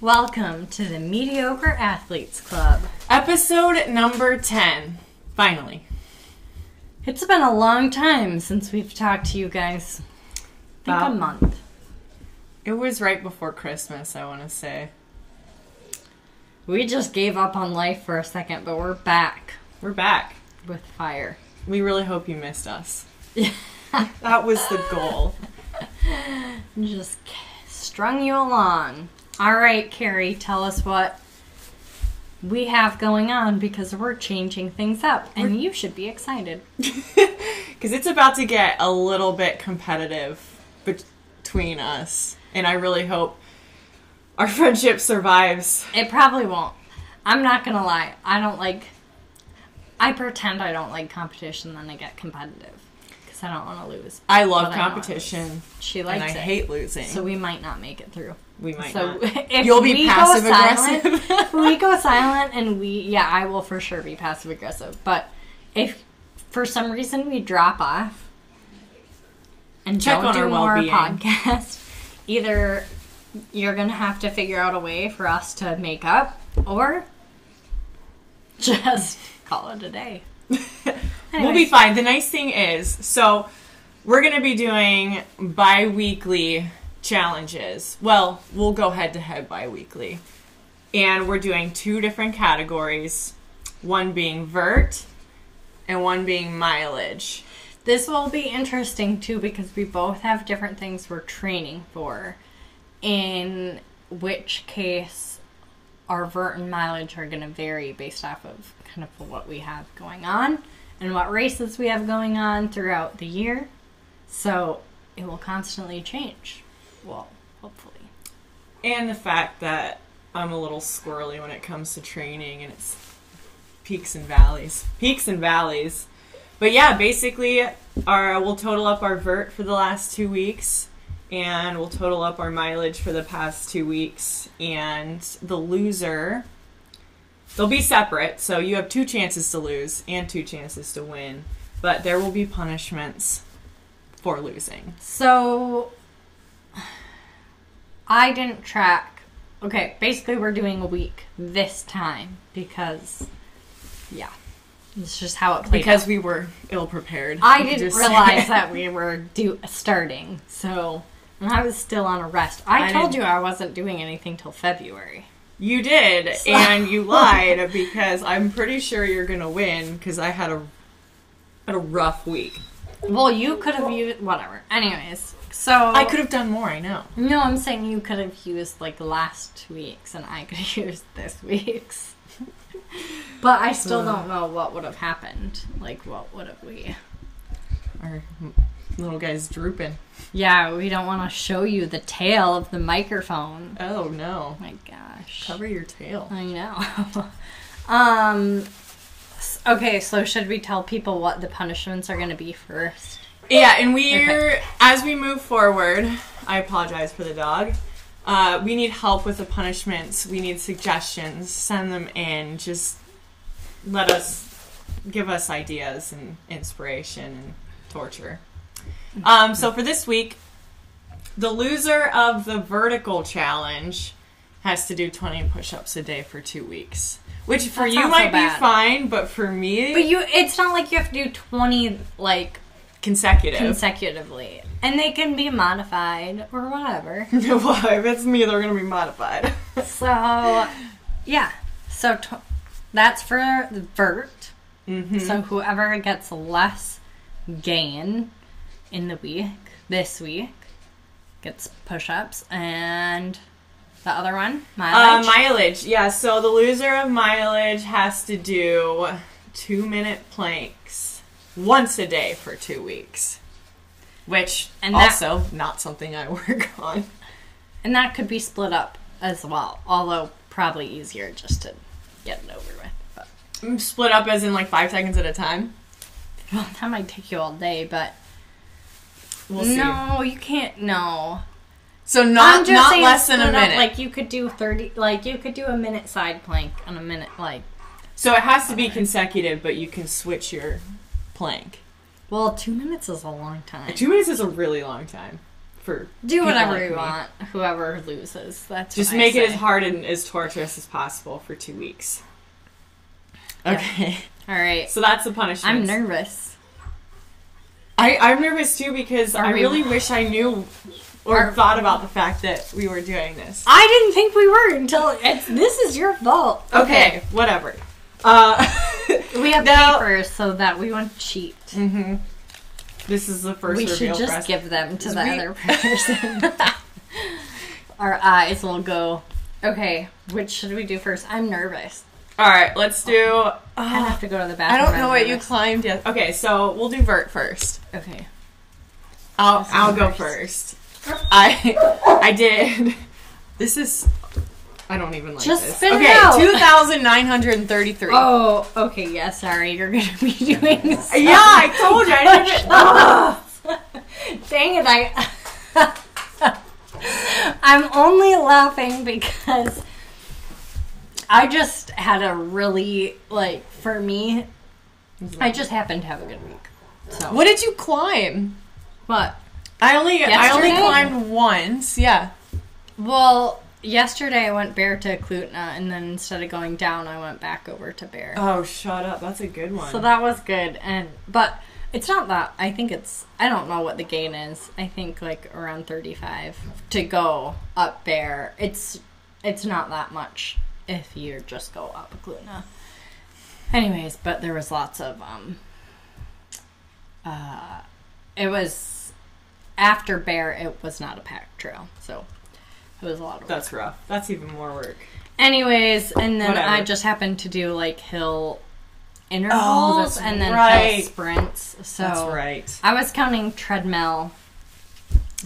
Welcome to the Mediocre Athletes Club. Episode number 10. Finally. It's been a long time since we've talked to you guys. I think About- a month. It was right before Christmas, I want to say. We just gave up on life for a second, but we're back We're back. with fire. We really hope you missed us. That was the goal. Just strung you along. All right, Carrie, tell us what we have going on because we're changing things up, and you should be excited. Because it's about to get a little bit competitive between us. And I really hope our friendship survives. It probably won't. I'm not gonna lie. I don't like. I pretend I don't like competition, then I get competitive because I don't want to lose. I love But I competition. She likes And I it, hate losing. so we might not make it through. We might so not. if You'll be we go passive silent- aggressive. if we go silent, and we yeah, I will for sure be passive aggressive. But if for some reason we drop off and Check don't on do our more well-being. podcast, either you're gonna have to figure out a way for us to make up, or just call it a day. We'll be fine. The nice thing is, so we're going to be doing bi weekly challenges. Well, we'll go head to head bi weekly. And we're doing two different categories one being vert and one being mileage. This will be interesting too because we both have different things we're training for. In which case, our vert and mileage are going to vary based off of kind of what we have going on and what races we have going on throughout the year. So it will constantly change. Well, hopefully. And the fact that I'm a little squirrely when it comes to training and it's peaks and valleys. Peaks and valleys. But yeah, basically our we'll total up our vert for the last 2 weeks and we'll total up our mileage for the past 2 weeks and the loser they'll be separate. So you have two chances to lose and two chances to win, but there will be punishments for losing. So I didn't track. Okay, basically we're doing a week this time because yeah. It's just how it played Because out. we were ill prepared. I didn't Just- realize that we were do starting. So and I was still on a rest. I, I told didn't- you I wasn't doing anything till February. You did, So- and you lied because I'm pretty sure you're gonna win because I had a had a rough week. Well, you could have used whatever. Anyways, so I could have done more. I know. No, I'm saying you could have used like last week's, and I could have used this week's. but I still don't know what would have happened. Like, what would have we? Our little guy's drooping. Yeah, we don't want to show you the tail of the microphone. Oh no! my gosh. Cover your tail. I know. um. s- Okay, so should we tell people what the punishments are going to be first? Yeah, and we're Okay. as we move forward. I apologize for the dog. Uh, we need help with the punishments. We need suggestions. Send them in. Just let us give us ideas and inspiration and torture. Um, so for this week, the loser of the vertical challenge has to do 20 push-ups a day for two weeks. Which for you not so might be fine, but for me, But you, it's not like you have to do twenty like consecutive. consecutively, and they can be modified or whatever. well, if it's me, they're gonna be modified. So, yeah. So t- that's for the vert. mm-hmm. So whoever gets less gain in the week, this week, gets push-ups, and the other one, uh, mileage. mileage, yeah. So the loser of mileage has to do two-minute planks once a day for two weeks, which And that- also not something I work on. and that could be split up as well, although probably easier just to get it over with. But Mm, Split up as in like five seconds at a time. well, that might take you all day, but We'll see. no, you can't. No, So not not less than a split up, minute. like you could do thirty. Like you could do a minute side plank and a minute like. so it has to be consecutive, but you can switch your plank. Well, two minutes is a long time. Two minutes is a really long time for Do whatever like you me. want. Whoever loses, that's Just what I make it as hard and as torturous as possible for two weeks. Yeah. Okay, All right. so that's the punishment. I'm nervous. I, I'm nervous too because Are I we- really wish I knew or Are- thought about the fact that we were doing this. I didn't think we were until it's. This is your fault. Okay, whatever. Uh, We have Now- papers so that we won't cheat. hmm This is the first we reveal should just us. give them to the We- other person. Our eyes will go. Okay, which should we do first? I'm nervous. All right, let's do. I have to go to the bathroom. I bathroom. don't know I'm what you climbed yet. Okay, so we'll do vert first. Okay. I'll This I'll go first. first. I I did. This is. I don't even like Just this. spit it okay, out. two thousand nine hundred and thirty-three. Oh, okay. Yeah, sorry. You're gonna be doing. This. Yeah, I told you. I didn't. Ugh. Dang it! I. I'm only laughing because I just had a really like for me. I just happened to have a good week. So What did you climb? What? I only I only Yesterday? climbed once. Yeah. Well, yesterday I went bear to Klutna, and then instead of going down, I went back over to bear. Oh, shut up. That's a good one. So that was good, and but it's not that. I think it's. I don't know what the gain is. I think like around thirty-five to go up bear. It's it's not that much if you just go up Gluna. Anyways, but there was lots of um. Uh, it was after bear. It was not a pack trail, so it was a lot of work. That's rough. That's even more work. Anyways, and then Whatever. I just happened to do like hill oh, intervals Oh, and then right. hill sprints. So That's right. I was counting treadmill.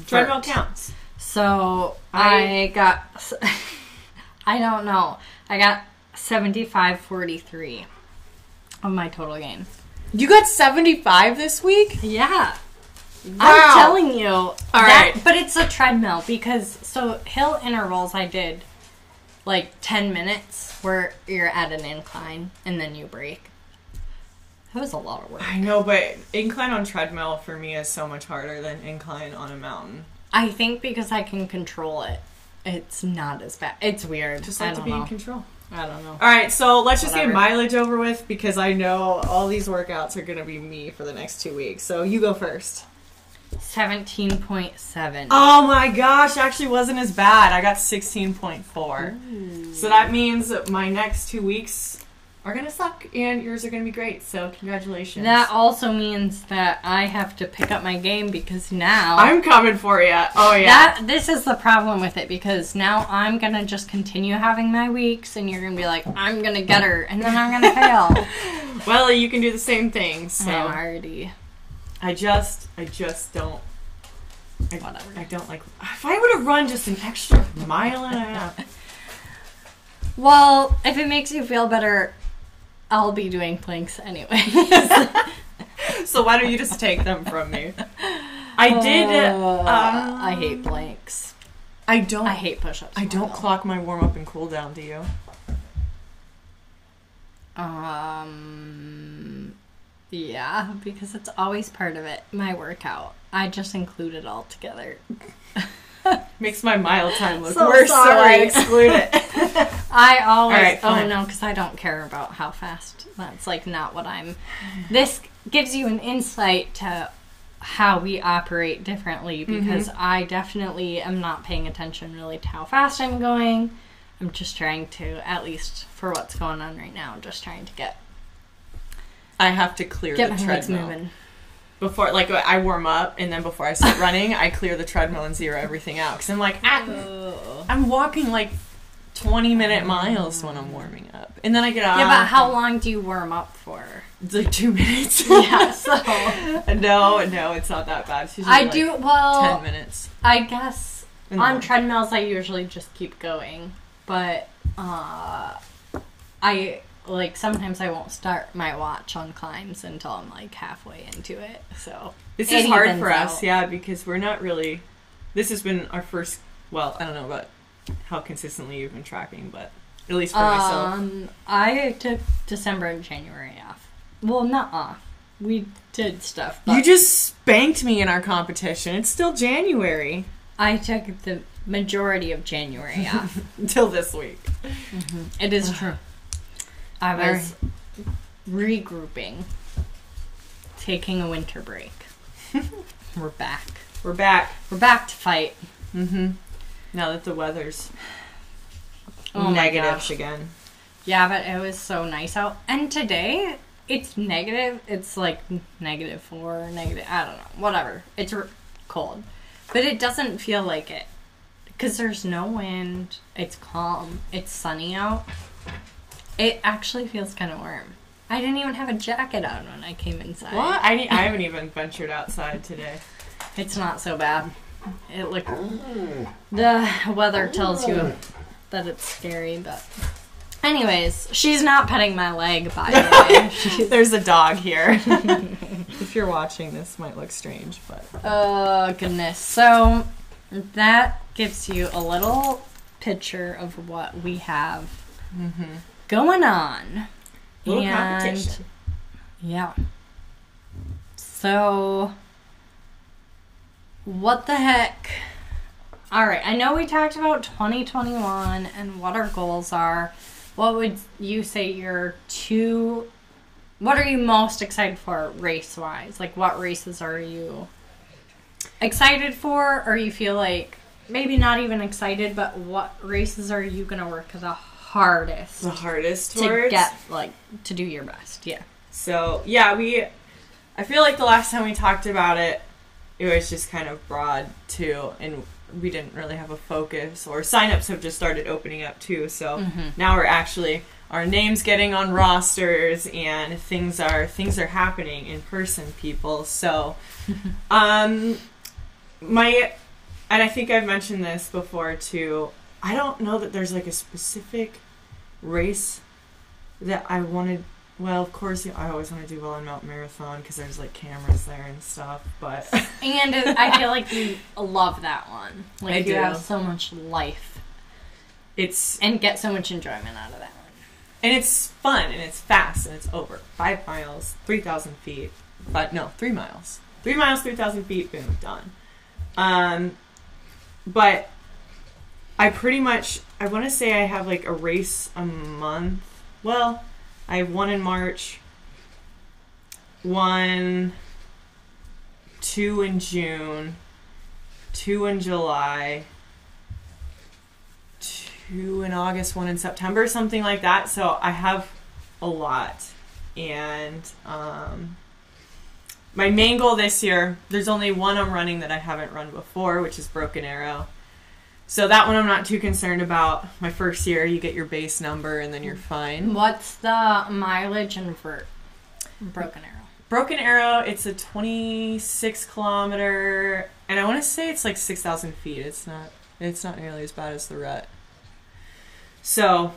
Treadmill vert. counts. So I- I, got I don't know. I got 75.43 of my total gain. You got 75 this week? Yeah. Wow. I'm telling you. All right. But it's a treadmill because so hill intervals I did like 10 minutes where you're at an incline and then you break. That was a lot of work. I know, but incline on treadmill for me is so much harder than incline on a mountain. I think because I can control it, it's not as bad. It's weird. Just like to be know. in control. I don't know. All right, so let's just Whatever. get mileage over with because I know all these workouts are going to be me for the next two weeks. So you go first. 17.7. Oh my gosh, actually wasn't as bad. I got 16.4. So that means that my next two weeks are going to suck and yours are going to be great. So congratulations. That also means that I have to pick up my game because now I'm coming for you. Oh yeah. that this is the problem with it because now I'm gonna just continue having my weeks and you're gonna be like I'm gonna get her and then I'm gonna fail. well, you can do the same thing. So I'm already I just, I just don't. I, Whatever. I don't like. If I would have run just an extra mile and a half. well. If it makes you feel better, I'll be doing planks anyway. So why don't you just take them from me? I did. Uh, um, I hate planks. I don't. I hate push-ups. I don't more, clock my warm up and cool down. Do you? Um. Yeah, because it's always part of it. My workout. I just include it all together. Makes my mile time look So worse, so I exclude it. I always. Right, oh no, because I don't care about how fast. That's like not what I'm. This gives you an insight to how we operate differently Mm-hmm. because I definitely am not paying attention really to how fast I'm going. I'm just trying to, at least for what's going on right now, I'm just trying to get I have to clear get the my legs treadmill moving. before, like I warm up, and then before I start running, I clear the treadmill and zero everything out. Because I'm like, ah, I'm walking like 20 minute miles when I'm warming up, and then I get out. Yeah, but how long do you warm up for? It's like two minutes. Yeah, so no, no, it's not that bad. I like do well. ten minutes. I guess on morning. treadmills I usually just keep going, but uh, I like sometimes I won't start my watch on climbs until I'm like halfway into it. So This is hard evens for us, yeah, because we're not really. This has been our first. Well, I don't know about how consistently you've been tracking, but at least for myself. Um, I took December and January off. Well, not off. we did stuff. But You just spanked me in our competition. It's still January I took the majority of January off. until this week. it is true. I was regrouping, taking a winter break. We're back. We're back. We're back to fight. Mm-hmm. Now that the weather's Oh negative again. Yeah, but it was so nice out. And today, it's negative. It's like negative four, negative. I don't know. Whatever. It's r- cold, but it doesn't feel like it because there's no wind. It's calm. It's sunny out. It actually feels kind of warm. I didn't even have a jacket on when I came inside. What? I need, I haven't even ventured outside today. It's not so bad. It look the weather tells you that it's scary, but anyways, she's not petting my leg by the way. There's a dog here. if you're watching, this might look strange, but oh goodness. So that gives you a little picture of what we have mm-hmm. Going on. Little and competition. yeah. So what the heck? All right, I know we talked about 2021 and what our goals are. What would you say your two what are you most excited for race wise? Like what races are you excited for or you feel like maybe not even excited, but what races are you going to work the hardest the hardest to get like to do your best? Yeah. So yeah, we. I feel like the last time we talked about it, it was just kind of broad too, and we didn't really have a focus. Or signups have just started opening up too, so Mm-hmm. now we're actually our names getting on rosters and things are things are happening in person, people. So, um, my and I think I've mentioned this before too. I don't know that there's like a specific race that I wanted. Well, of course, I always want to do well in Mount Marathon because there's like cameras there and stuff. But And it, I feel like you love that one. Like I you do. have so much life it's and get so much enjoyment out of that one. and it's fun and it's fast and it's over five miles, three thousand feet. But no, three miles, three miles, three thousand feet. Boom, done. Um, but I pretty much I want to say I have like a race a month. Well, I have one in March, one, two in June, two in July, two in August, one in September, something like that. So I have a lot. And um, my main goal this year, there's only one I'm running that I haven't run before, which is Broken Arrow. So that one I'm not too concerned about. My first year, you get your base number and then you're fine. What's the mileage and vert? Broken Arrow. Broken Arrow, it's a 26 kilometer, and I want to say it's like 6,000 feet. It's not. It's not nearly as bad as the rut. So,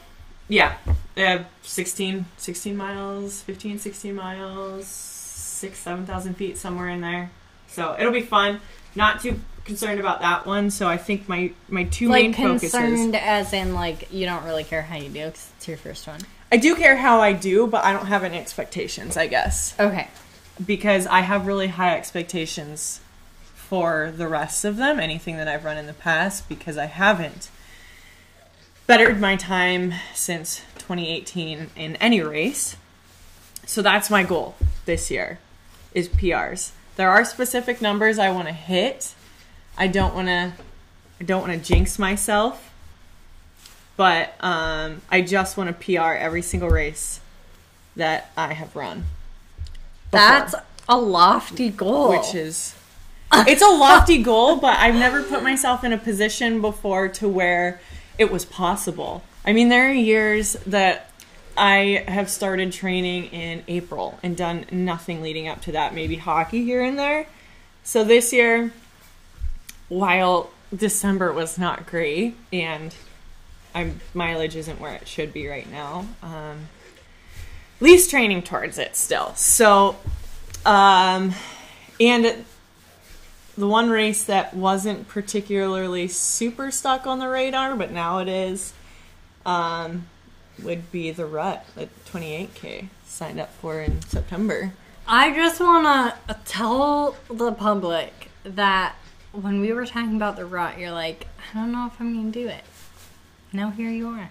yeah, uh, 16, 16 miles, 15, 16 miles, six, 7,000 feet somewhere in there. So it'll be fun. Not too concerned about that one. So I think my my two main focuses. Like focuses. concerned as in like you don't really care how you do because it's your first one. I do care how I do, but I don't have any expectations. I guess. Okay. because I have really high expectations for the rest of them, anything that I've run in the past, because I haven't bettered my time since 2018 in any race. So that's my goal this year is PRs. There are specific numbers I want to hit. I don't want to I don't want to jinx myself. But um, I just want to PR every single race that I have run. before That's a lofty goal. which is it's a lofty goal but i've never put myself in a position before to where it was possible i mean there are years that i have started training in april and done nothing leading up to that. Maybe hockey here and there. So this year while december was not great and i'm mileage isn't where it should be right now um, least training towards it still. So um, and the one race that wasn't particularly super stuck on the radar, but now it is, um, would be the Rut, the 28K signed up for in September. I just want to tell the public that when we were talking about the rut, you're like, I don't know if I'm going to do it. Now here you are.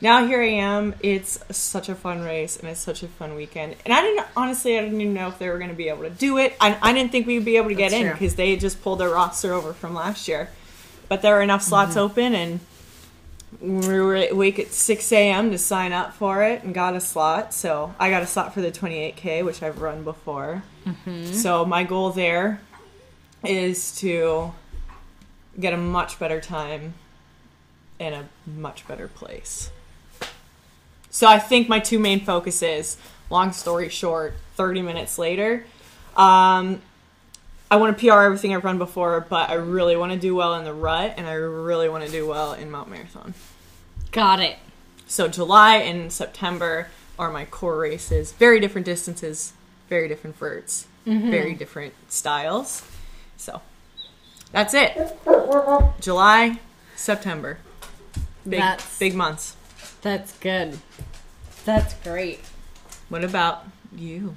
Now here I am. It's such a fun race and it's such a fun weekend. And I didn't honestly, I didn't even know if they were going to be able to do it. I, I didn't think we'd be able to get That's in because they had just pulled their roster over from last year. But there were enough slots Mm-hmm. open, and we were awake at 6 a.m. to sign up for it and got a slot. So I got a slot for the 28K, which I've run before. Mm-hmm. So my goal there is to get a much better time in a much better place. So I think my two main focuses, long story short, 30 minutes later, um, I want to PR everything I've run before, but I really want to do well in the rut, and I really want to do well in Mount Marathon. Got it. So July and September are my core races. Very different distances, very different verts, mm-hmm. very different styles. So that's it. July, September. Big That's- big months. That's good. That's great. What about you?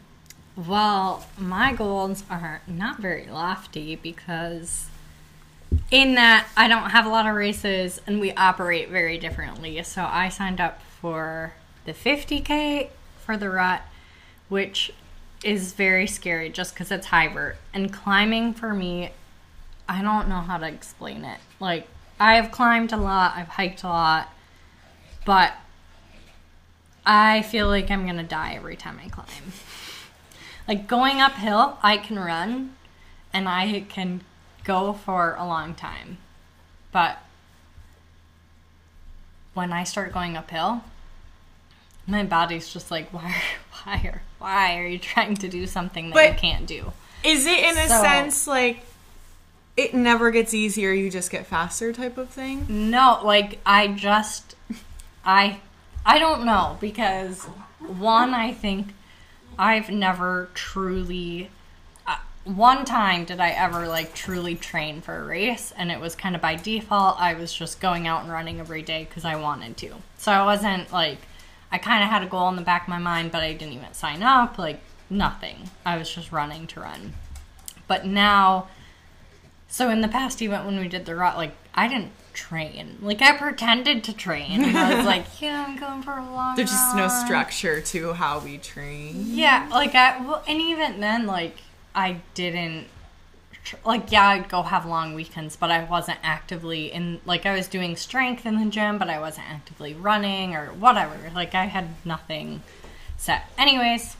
Well, my goals are not very lofty because in that I don't have a lot of races and we operate very differently. So I signed up for the 50k for the rut, which is very scary just because it's high vert. And climbing for me, I don't know how to explain it. Like, I have climbed a lot, I've hiked a lot, but I feel like I'm gonna die every time I climb. Like going uphill, I can run and I can go for a long time. But when I start going uphill, my body's just like, why, why, are, why are you trying to do something that But- you can't do? Is it in a So- sense like it never gets easier, you just get faster type of thing? No, like I just I I don't know because one I think I've never truly uh, one time did I ever like truly train for a race and it was kind of by default I was just going out and running every day cuz I wanted to. So I wasn't like I kind of had a goal in the back of my mind but I didn't even sign up like nothing. I was just running to run. But now so in the past event when we did the rut, like I didn't train. Like I pretended to train. I was like, yeah, I'm going for a long. There's just no run." structure to how we train. Yeah, like I well, and even then, like I didn't. Like yeah, I'd go have long weekends, but I wasn't actively in. Like I was doing strength in the gym, but I wasn't actively running or whatever. Like I had nothing set. Anyways,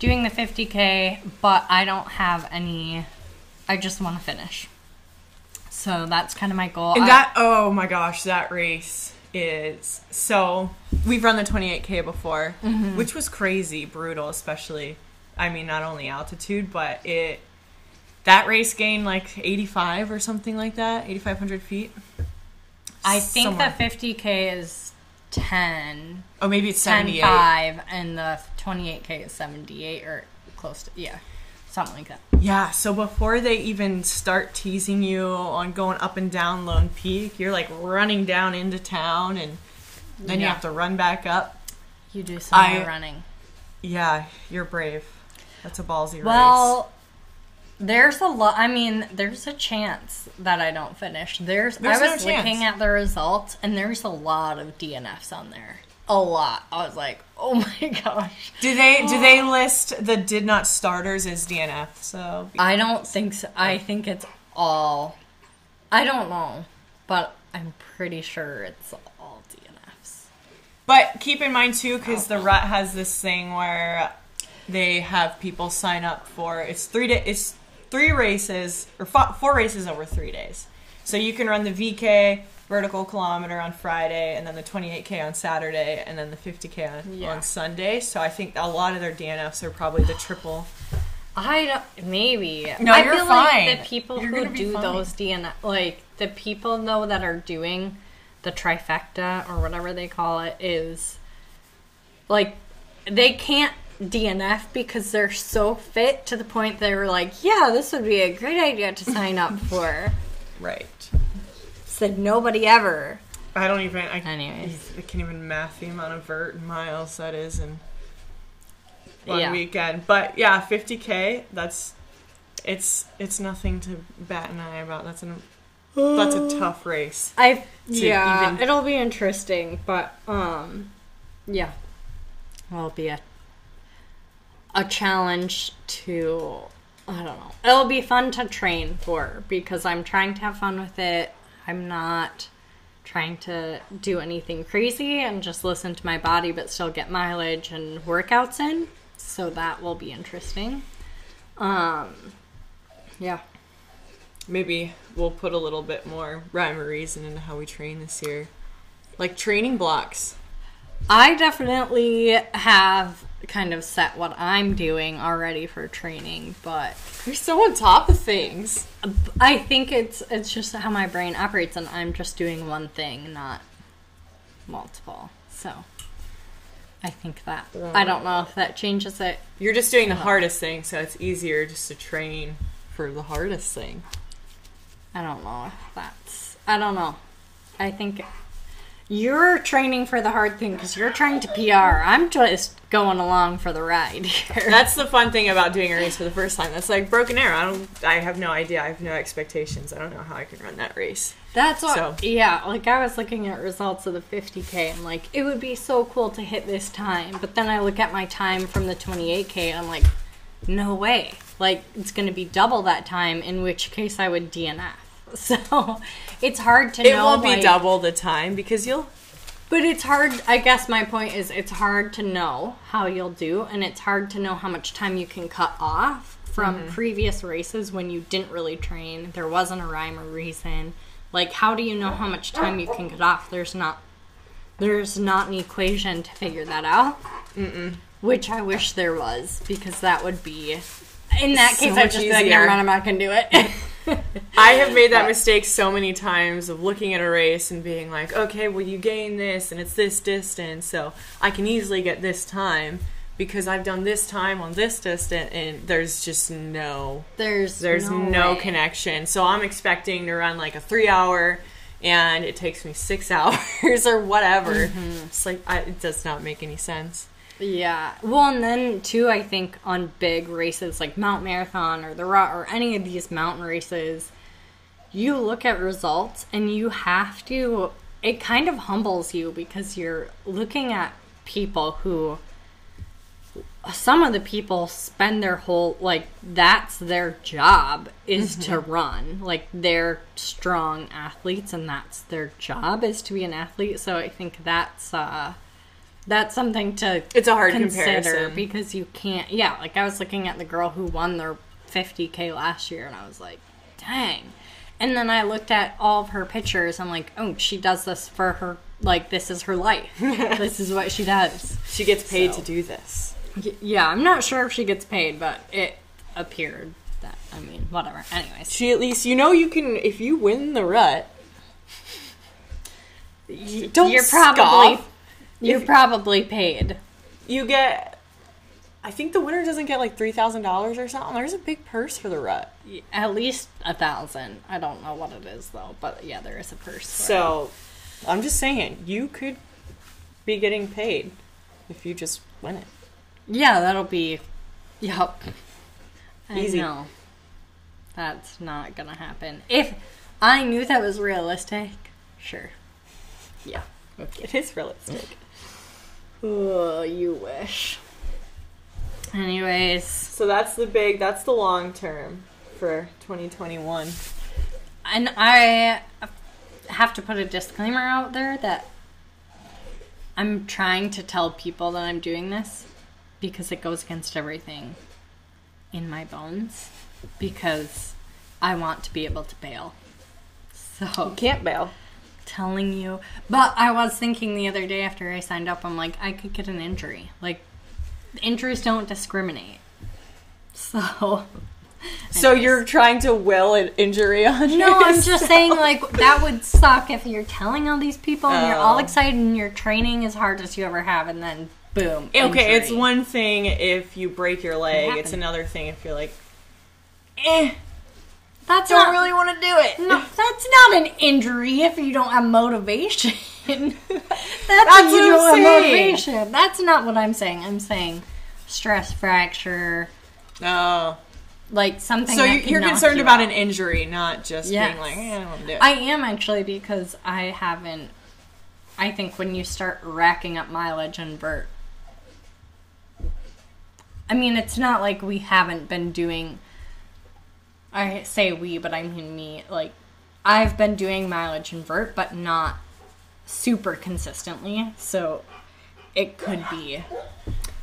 doing the 50k, but I don't have any. I just want to finish. So that's kind of my goal. And I- that oh my gosh, that race is so we've run the 28k before, Mm-hmm. which was crazy, brutal, especially I mean not only altitude, but it that race gained like 85 or something like that, 8500 feet. I think Somewhere. the 50k is 10. Oh, maybe it's 10 78. 5 and the 28k is 78 or close to yeah something like that Yeah, so before they even start teasing you on going up and down Lone Peak, you're like running down into town and then you have to run back up. you do some I- more running Yeah, you're brave. That's a ballsy race. well there's a lot i mean there's a chance that i don't finish there's, There's i was chance. looking at the results and there's a lot of dnfs on there a lot. I was like oh my gosh. Do they do they list the did not starters as DNF? So i don't think so. I think it's all i don't know but i'm pretty sure it's all dnfs But keep in mind too, because the oh. rut has this thing where they have people sign up for it's three day, it's three races or four races over three days. So you can run the VK vertical kilometer on Friday, and then the 28k on Saturday, and then the 50k on, Yeah. on Sunday. So I think a lot of their DNFs are probably the triple. I don't. Maybe. No, I you're feel fine. like the people You're who gonna be do fine. those DNF, like the people though that are doing the trifecta or whatever they call it, is like they can't DNF because they're so fit to the point they were like, yeah, this would be a great idea to sign up for. Right. Said nobody ever. I don't even. I, Anyways. I can't even math the amount of vert and miles that is, in one Yeah. weekend. But yeah, 50k. That's it's it's nothing to bat an eye about. That's an that's a tough race. I yeah, even- it'll be interesting, but um, yeah, it'll be a a challenge to I don't know. It'll be fun to train for because I'm trying to have fun with it. I'm not trying to do anything crazy and just listen to my body, but still get mileage and workouts in. So that will be interesting. Um, yeah. Maybe we'll put a little bit more rhyme or reason into how we train this year, like training blocks. I definitely have kind of set what I'm doing already for training, but You're so on top of things. I think it's it's just how my brain operates and I'm just doing one thing, not multiple. So I think that I don't know if that changes it. You're just doing the hardest thing, so it's easier just to train for the hardest thing. I don't know if that's I don't know. I think you're training for the hard thing because you're trying to PR. I'm just going along for the ride here. That's the fun thing about doing a race for the first time. That's like broken arrow. I don't. I have no idea. I have no expectations. I don't know how I can run that race. That's what, So- yeah. Like I was looking at results of the 50k. I'm like, it would be so cool to hit this time. But then I look at my time from the 28k, and I'm like, no way. Like it's going to be double that time. In which case, I would DNF. So it's hard to It know. It won't be like- double the time because you'll. But it's hard. I guess my point is, it's hard to know how you'll do, and it's hard to know how much time you can cut off from mm-hmm. previous races when you didn't really train. There wasn't a rhyme or reason. Like, how do you know how much time you can cut off? There's not. There's not an equation to figure that out. Mm-mm. Which I wish there was, because that would be. In that So case, I'd just be like, never mind, I'm not gonna do it. I have made that mistake so many times of looking at a race and being like, okay, well, you gain this and it's this distance, so I can easily get this time because I've done this time on this distance, and there's just no There's there's no, way. connection. So I'm expecting to run like a three hour, and it takes me six hours or whatever. Mm-hmm. It's like I, it does not make any sense. Yeah. Well, and then too, I think on big races like Mount Marathon or the Raw or any of these mountain races, you look at results and you have to. It kind of humbles you because you're looking at people who. Some of the people spend their whole like that's their job is to run. Like they're strong athletes and that's their job is to be an athlete. So I think that's uh that's something to It's a hard consider comparison. because you can't. Yeah, like I was looking at the girl who won their 50k last year, and I was like, dang. And then I looked at all of her pictures. I'm like, oh, she does this for her. Like this is her life. this is what she does. She gets paid So. to do this. Y- Yeah, I'm not sure if she gets paid, but it appeared that. I mean, whatever. Anyways, She at least you know you can if you win the rut. y- Don't you're probably scoff. You're If- probably paid. You get. I think the winner doesn't get like three thousand dollars or something. There's a big purse for the rut. At least a thousand. I don't know what it is though, but yeah, there is a purse. for it. So, I'm just saying you could be getting paid if you just win it. Yeah, that'll be. Yup. I Easy. know. That's not gonna happen. If I knew that was realistic, sure. Yeah. Okay. It is realistic. Oh, you wish. Anyways, So that's the big. That's the long term for 2021. and I have to put a disclaimer out there that I'm trying to tell people that I'm doing this because it goes against everything in my bones because I want to be able to bail. So you Can't bail. Telling you. But I was thinking the other day after I signed up, I'm like, I could get an injury. Like, injuries don't discriminate. So. So you're trying to will an injury on No, I'm just saying, like, that would suck if you're telling all these people and you're all Oh. excited and you're training as hard as you ever have, and then boom. Okay, it's one thing if you break your leg. It's another thing if you're like, eh, That's don't not really want to do it. No, that's not an injury if you don't have motivation. that's, That's you what I'm don't have saying. motivation. That's not what I'm saying. I'm saying stress fracture, Oh. like something. So that you- could you're concerned you about out. an injury, not just Yes. being like, eh, I don't wanna do it. I am actually because I haven't. I think when you start racking up mileage and vert, I mean, it's not like we haven't been doing. I say we, but I mean me. Like, I've been doing mileage invert, but not super consistently. So it could be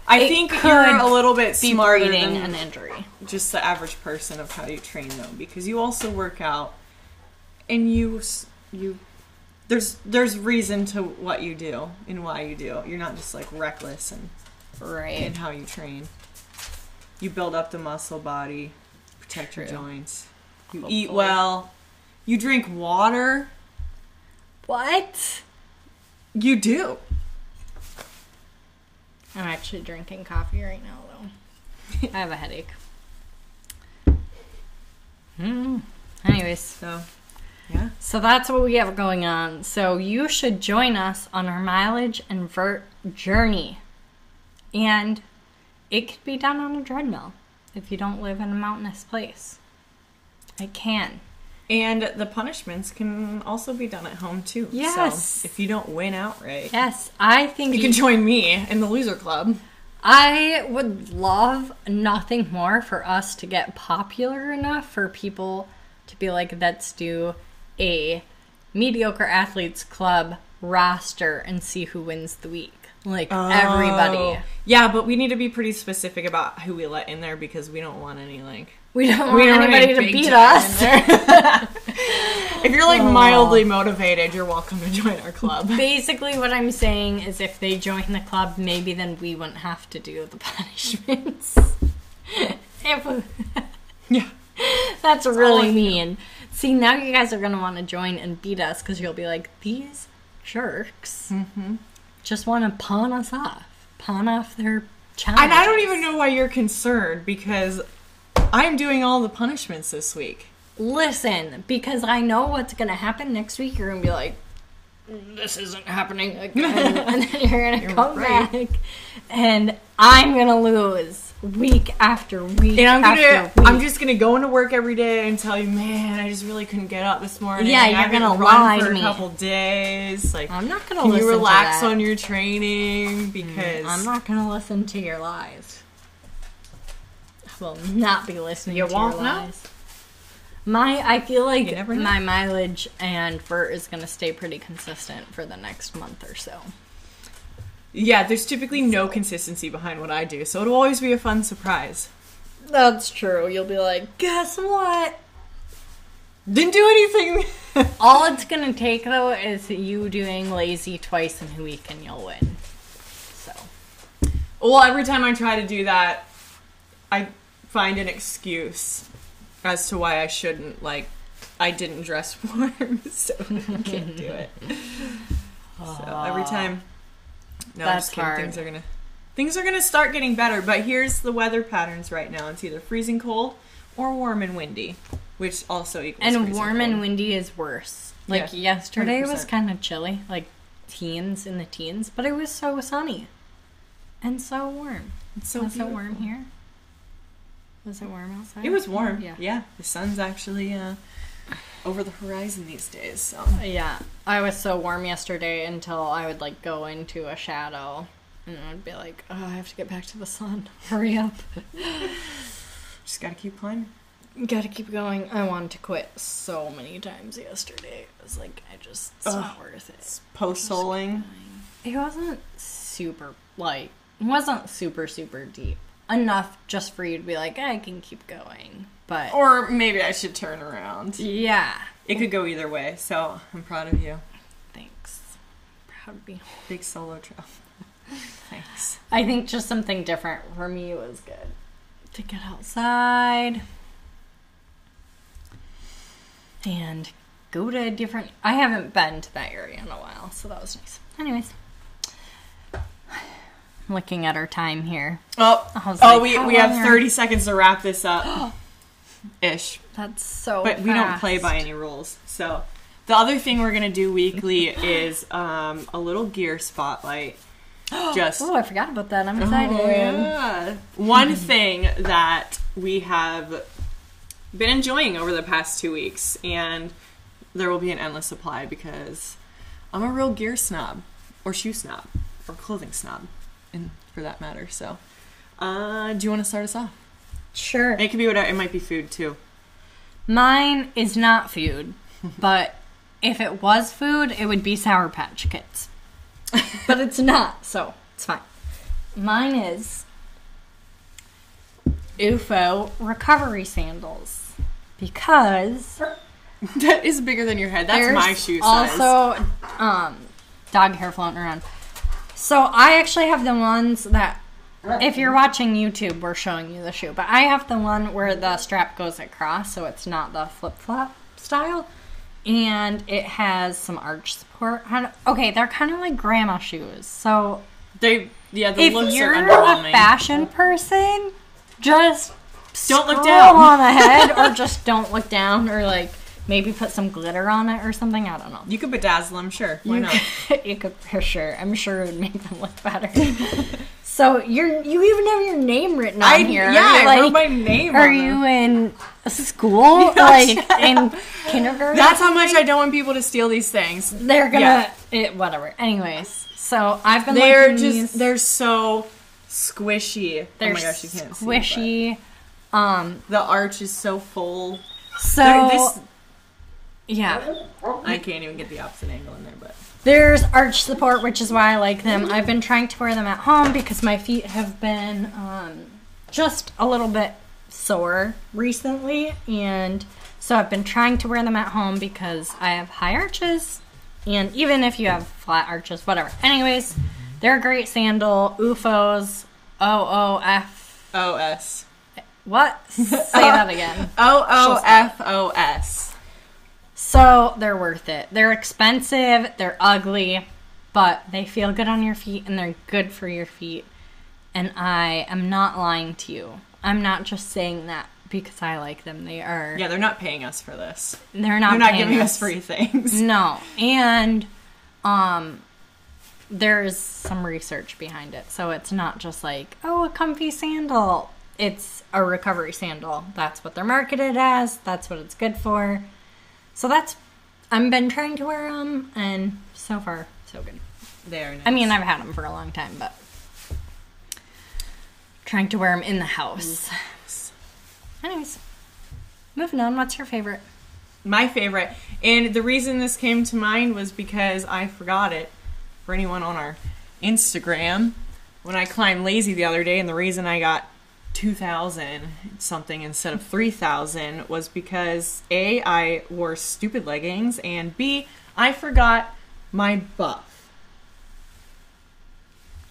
I it think you're a little bit smarter than an injury. just the average person of how you train though because you also work out and you you there's there's reason to what you do and why you do you're not just like reckless and in Right. how you train you build up the muscle body protect your joints you eat well you drink water What? you do I'm actually drinking coffee right now, though. I have a headache. Hmm. Anyways, so yeah so that's what we have going on. So you should join us on our mileage and vert journey. And it could be done on a treadmill if you don't live in a mountainous place. It can. and the punishments can also be done at home too Yes. so if you don't win outright Yes, I think you can join me in the loser club I would love nothing more for us to get popular enough for people to be like, let's do a mediocre athletes club roster and see who wins the week. Like everybody. Oh. Yeah, but we need to be pretty specific about who we let in there because we don't want any like We don't want we don't want anybody any to beat us. if you're like Oh. mildly motivated, you're welcome to join our club. Basically, what I'm saying is if they join the club, maybe then we wouldn't have to do the punishments. We- Yeah. That's all really mean. See, now you guys are going to want to join and beat us because you'll be like, these jerks Mm-hmm. Just want to pawn us off. Pawn off their challenge. And I don't even know why you're concerned because I'm doing all the punishments this week. Listen, because I know what's going to happen next week. You're going to be like, this isn't happening again. and then you're going to come right. back. And I'm going to lose week after week And I'm after gonna, week. I'm just gonna go into work every day and tell you, man, I just really couldn't get up this morning. Yeah, you're gonna lie for to a couple days. Like, I'm not going to can you relax on your training mm, because I'm not going to listen to your lies. I will not be listening You to won't your know? lies. My, I feel like know. my mileage and vert is going to stay pretty consistent for the next month or so. Yeah, there's typically no consistency behind what I do, so it'll always be a fun surprise. That's true. You'll be like, guess what? Didn't do anything. All it's going to take though is you doing lazy twice in a week and you'll win. So, well, every time I try to do that, I find an excuse as to why I shouldn't. Like, I didn't dress warm, so I can't do it. So every time, no, I'm just kidding. Things are gonna things are gonna start getting better. But here's the weather patterns right now. It's either freezing cold or warm and windy, which also equals and warm cold. and windy is worse. Like Yeah, yesterday was 100%. kind of chilly, like teens in the teens, but it was so sunny and so warm. It's so was it warm here? Was it warm outside? It was warm. Yeah. Yeah, the sun's actually uh, over the horizon these days. So Yeah, I was so warm yesterday until I would like go into a shadow and I'd be like, oh, I have to get back to the sun. Hurry up. just gotta keep climbing. Gotta keep going. I wanted to quit so many times yesterday. It was like, I just, it's not Ugh. worth it. Post holing. It wasn't super, like, it wasn't super, super deep. Enough just for you to be like, I can keep going. But, Or maybe I should turn around. yeah. It could go either way. So I'm proud of you. Thanks. Proud to be Big solo trail. Thanks. I think just something different for me was good. To get outside and go to a different. I haven't been to that area in a while, so that was nice. Anyways, looking at our time here. Oh, oh, like, we, we have 30 seconds to wrap this up. Ish. That's so. But we don't play by any rules. So the other thing we're gonna do weekly is um, a little gear spotlight. Just Oh, I forgot about that. I'm excited. Oh, yeah. One thing that we have been enjoying over the past two weeks, and there will be an endless supply because I'm a real gear snob, or shoe snob, or clothing snob, and for that matter. So, uh, do you want to start us off? Sure. It could be whatever. It might be food too. Mine is not food, but if it was food, it would be Sour Patch Kids. but it's not, so it's fine. Mine is OOFOS recovery sandals because that is bigger than your head. That's my shoe size. Also, um, dog hair floating around. So I actually have the ones that, if you're watching YouTube, we're showing you the shoe. But I have the one where the strap goes across, so it's not the flip flop style, and it has some arch support. Okay, they're kind of like grandma shoes. So they, yeah, the if you're a fashion person, just Don't look down. on the head, or just don't look down, or like maybe put some glitter on it or something. I don't know. you could bedazzle them, sure. Why You not? could, you could for sure. I'm sure it would make them look better. so you're you even have your name written on I here. yeah, Are you, I wrote my name. are on you them. in a school like in kindergarten? That's how much I don't want people to steal these things. they're gonna yeah. it, whatever. Anyways, so I've been They're just these. they're so squishy. They're oh my gosh, you can't see. squishy. um. the arch is so full. So this yeah. I can't even get the opposite angle in there, but There's arch support, which is why I like them. I've been trying to wear them at home because my feet have been um, just a little bit sore recently, and so I've been trying to wear them at home because I have high arches, and even if you have flat arches, whatever. Anyways, they're a great sandal. OOFOS, O O F. O S What? Say that again. O O F O S. So they're worth it. They're expensive, they're ugly, but they feel good on your feet and they're good for your feet. And I am not lying to you. I'm not just saying that because I like them. They are. Yeah, they're not paying us for this. They're not. They're not paying giving us free things. No, and um, there's some research behind it, so it's not just like oh a comfy sandal. It's a recovery sandal. That's what they're marketed as. That's what it's good for. So that's I've been trying to wear them, and so far so good. They're nice. I mean, I've had them for a long time, but trying to wear them in the house. Anyways, moving on. What's your favorite? my favorite. And the reason this came to mind was because I forgot it for anyone on our Instagram when I climbed lazy the other day. And the reason I got 2000 something instead of 3000 was because A, I wore stupid leggings, and B, I forgot my buff.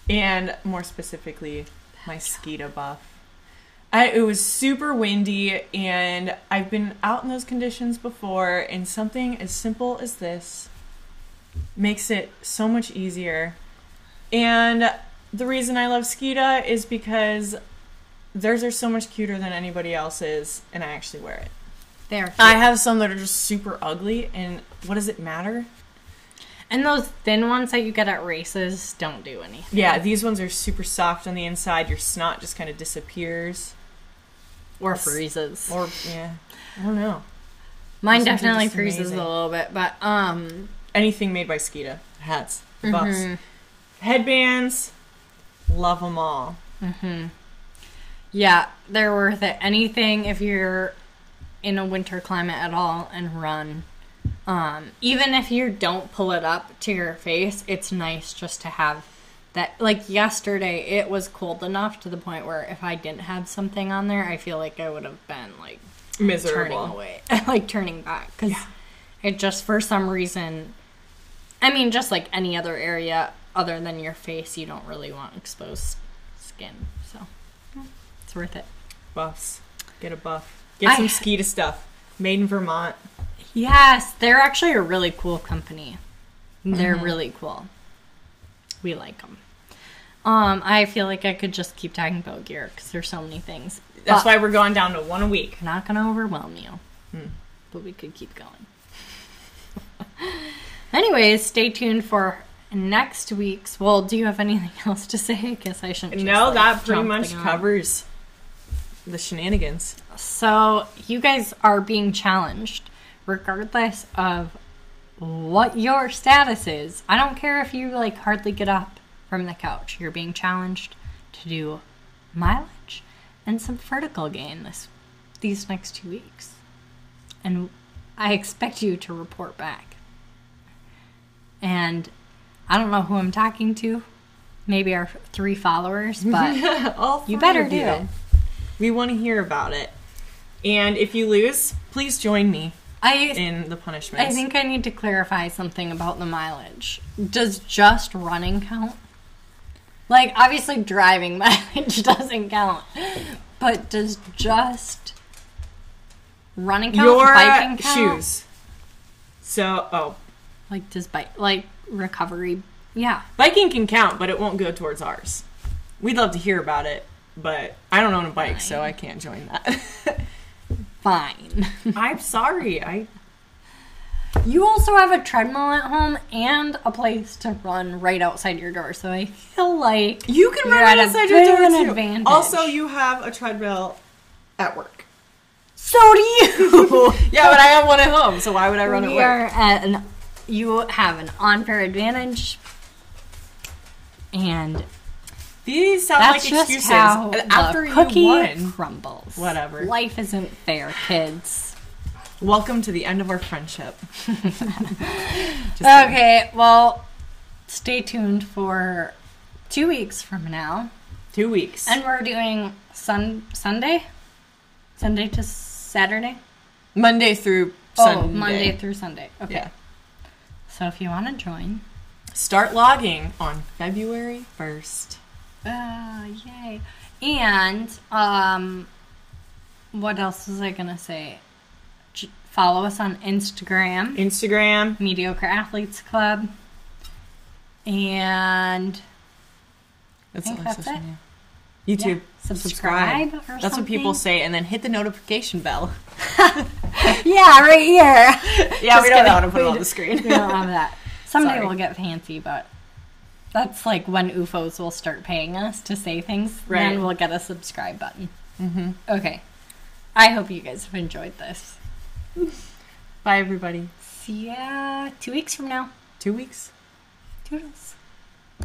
And more specifically, my Skida buff. I, it was super windy, and I've been out in those conditions before, and something as simple as this makes it so much easier. And the reason I love Skida is because theirs are so much cuter than anybody else's, and I actually wear it. There. I have some that are just super ugly, and what does it matter? And those thin ones that you get at races don't do anything. Yeah, these ones are super soft on the inside. Your snot just kind of disappears. Or freezes. Or, yeah, I don't know. Mine are definitely freezes amazing. a little bit, but um Anything made by Skida. Hats, buffs, mhm, headbands, love them all. Yeah, they're worth it. Anything if you're in a winter climate at all and run. Um, even if you don't pull it up to your face, it's nice just to have that. Like yesterday, it was cold enough to the point where if I didn't have something on there, I feel like I would have been like turning Miserable. away, like turning back, because it just for some reason. I mean, just like any other area other than your face, you don't really want exposed skin, yeah, it's worth it. Buffs. Get a buff. Get I- some Skida stuff. Made in Vermont. Yes, they're actually a really cool company. They're Mm-hmm. really cool. We like them. Um, I feel like I could just keep talking about gear because there's so many things. That's But- why we're going down to one a week. Not gonna overwhelm you, Hmm. but we could keep going. Anyways, stay tuned for next week's. Well, do you have anything else to say? I guess I shouldn't. no, like, that pretty much covers the shenanigans. So you guys are being challenged, regardless of what your status is. I don't care if you like hardly get up from the couch. You're being challenged to do mileage and some vertical gain this these next two weeks, and I expect you to report back. And I don't know who I'm talking to. Maybe our three followers, but All you better do it. We want to hear about it. And if you lose, please join me I in the punishment. I think I need to clarify something about the mileage. Does just running count? Like, obviously, driving mileage doesn't count. But does just running count? your biking count? shoes. So, oh, Like, does bike, like, recovery? Yeah. biking can count, but it won't go towards ours. We'd love to hear about it, but I don't own a bike, so I can't join that. Fine. I'm sorry. I you also have a treadmill at home and a place to run right outside your door. So I feel like you can run right outside your door an too. advantage. Also, you have a treadmill at work. so do you. Yeah, but I have one at home, so why would I run at we work? at an you have an unfair advantage and These sound that's like just excuses. how And After the cookie you won, crumbles Whatever. life isn't fair kids welcome to the end of our friendship. Kidding. okay well stay tuned for two weeks from now Two weeks. and we're doing sun sunday sunday to saturday Monday through oh Sunday. monday through sunday okay Yeah. so if you want to join Start logging on February 1st. Uh, yay. And, um, what else was I gonna say? J- follow us on Instagram, Instagram. Mediocre Athletes Club. And That's all that's social media. YouTube. Yeah, subscribe or That's what people say, and then hit the notification bell. yeah, right here. Yeah, Just we don't know how to put it on the screen. we don't have that. Someday Sorry. we'll get fancy, but that's like when OOFOS will start paying us to say things. Right. Then we'll get a subscribe button. Mm-hmm. Okay. I hope you guys have enjoyed this. Bye, everybody. See ya two weeks from now. Two weeks. Toodles.